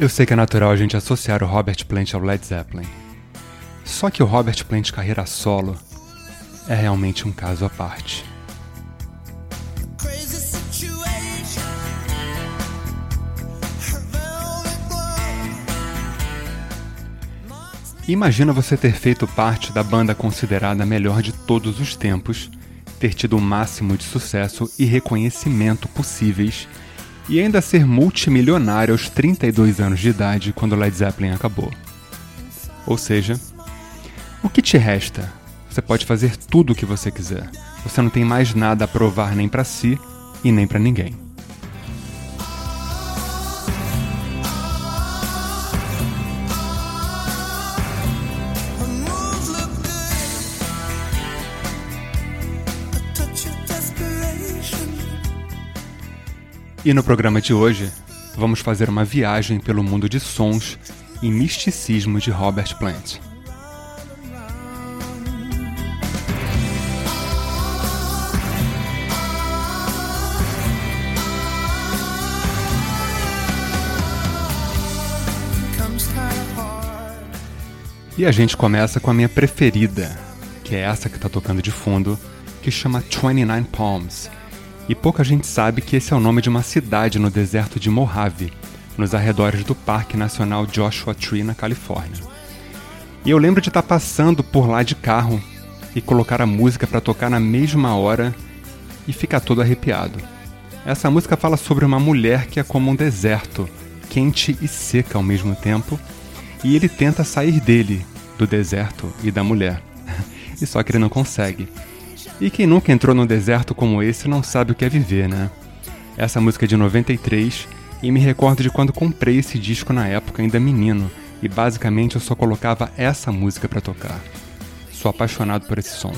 Eu sei que é natural a gente associar o Robert Plant ao Led Zeppelin. Só que o Robert Plant carreira solo é realmente um caso à parte. Imagina você ter feito parte da banda considerada a melhor de todos os tempos, ter tido o máximo de sucesso e reconhecimento possíveis e ainda ser multimilionário aos 32 anos de idade quando Led Zeppelin acabou. Ou seja, o que te resta? Você pode fazer tudo o que você quiser. Você não tem mais nada a provar nem para si e nem para ninguém. E no programa de hoje, vamos fazer uma viagem pelo mundo de sons e misticismo de Robert Plant. E a gente começa com a minha preferida, que é essa que está tocando de fundo, que chama 29 Palms e pouca gente sabe que esse é o nome de uma cidade no deserto de Mojave, nos arredores do Parque Nacional Joshua Tree, na Califórnia. E eu lembro de estar passando por lá de carro e colocar a música para tocar na mesma hora e ficar todo arrepiado. Essa música fala sobre uma mulher que é como um deserto, quente e seca ao mesmo tempo, e ele tenta sair dele, do deserto e da mulher. e só que ele não consegue. E quem nunca entrou num deserto como esse não sabe o que é viver, né? Essa música é de 93 e me recordo de quando comprei esse disco na época ainda menino e basicamente eu só colocava essa música para tocar. Sou apaixonado por esse som.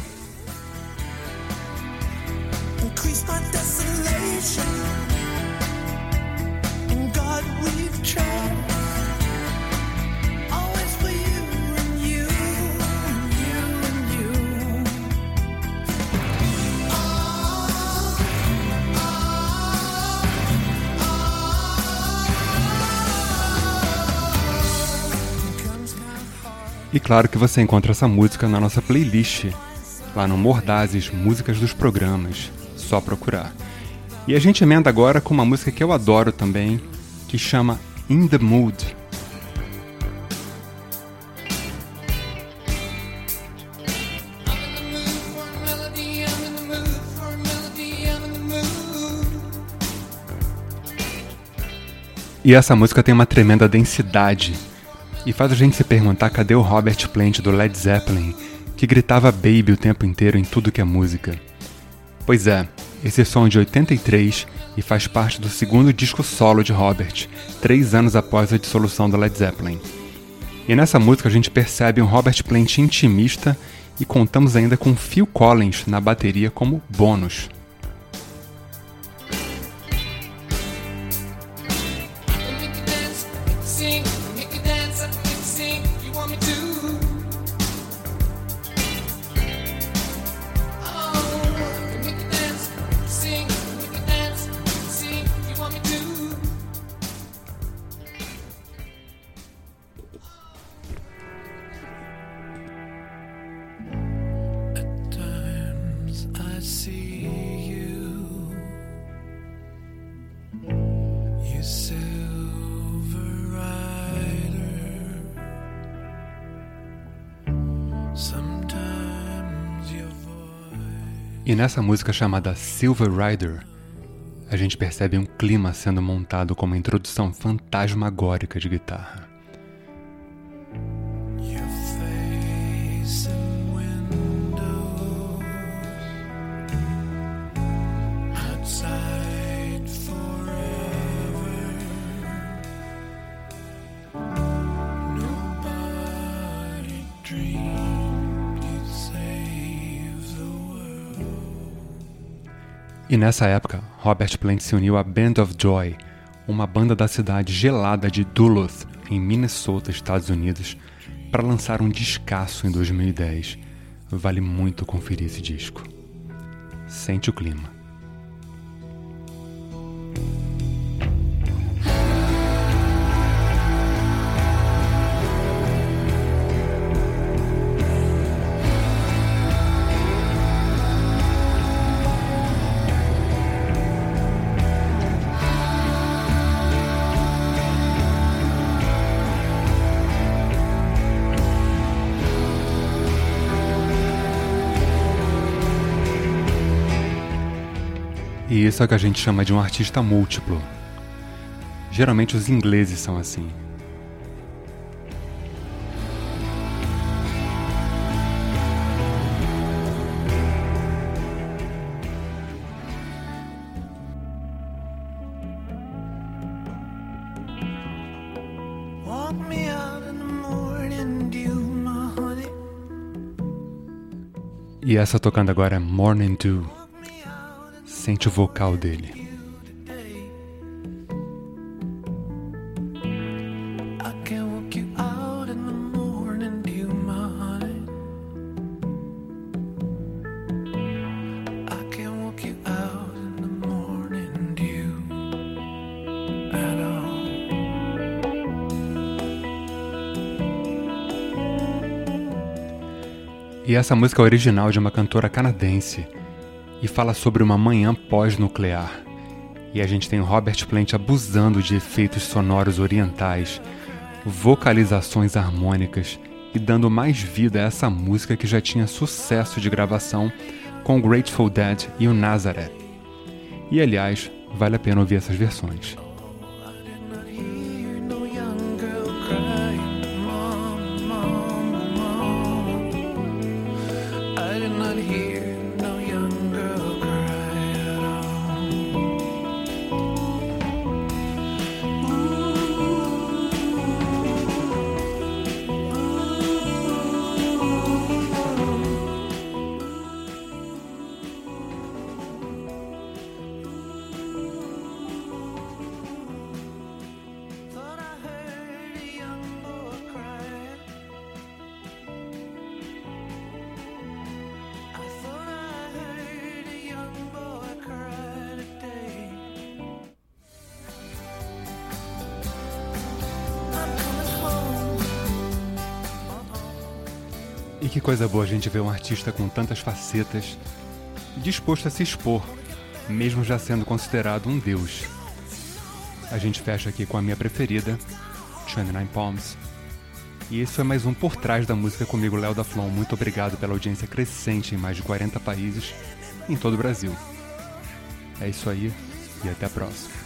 E claro que você encontra essa música na nossa playlist, lá no Mordazes Músicas dos Programas. Só procurar. E a gente emenda agora com uma música que eu adoro também, que chama In the Mood. E essa música tem uma tremenda densidade e faz a gente se perguntar cadê o Robert Plant do Led Zeppelin, que gritava Baby o tempo inteiro em tudo que é música. Pois é, esse som é de 83 e faz parte do segundo disco solo de Robert, três anos após a dissolução do Led Zeppelin. E nessa música a gente percebe um Robert Plant intimista e contamos ainda com Phil Collins na bateria como bônus. E nessa música chamada Silver Rider, a gente percebe um clima sendo montado com uma introdução fantasmagórica de guitarra. E nessa época, Robert Plant se uniu à Band of Joy, uma banda da cidade gelada de Duluth, em Minnesota, Estados Unidos, para lançar um descasso em 2010. Vale muito conferir esse disco. Sente o clima. E isso é o que a gente chama de um artista múltiplo. Geralmente os ingleses são assim. E essa tocando agora é Morning Dew. Sente o vocal dele. E essa música é original de uma cantora canadense e fala sobre uma manhã pós-nuclear. E a gente tem Robert Plant abusando de efeitos sonoros orientais, vocalizações harmônicas e dando mais vida a essa música que já tinha sucesso de gravação com Grateful Dead e o Nazareth. E aliás, vale a pena ouvir essas versões. Que coisa boa a gente ver um artista com tantas facetas disposto a se expor, mesmo já sendo considerado um deus. A gente fecha aqui com a minha preferida, 29 Palms. E esse foi mais um Por Trás da Música comigo, Léo da Flon. Muito obrigado pela audiência crescente em mais de 40 países em todo o Brasil. É isso aí e até a próxima.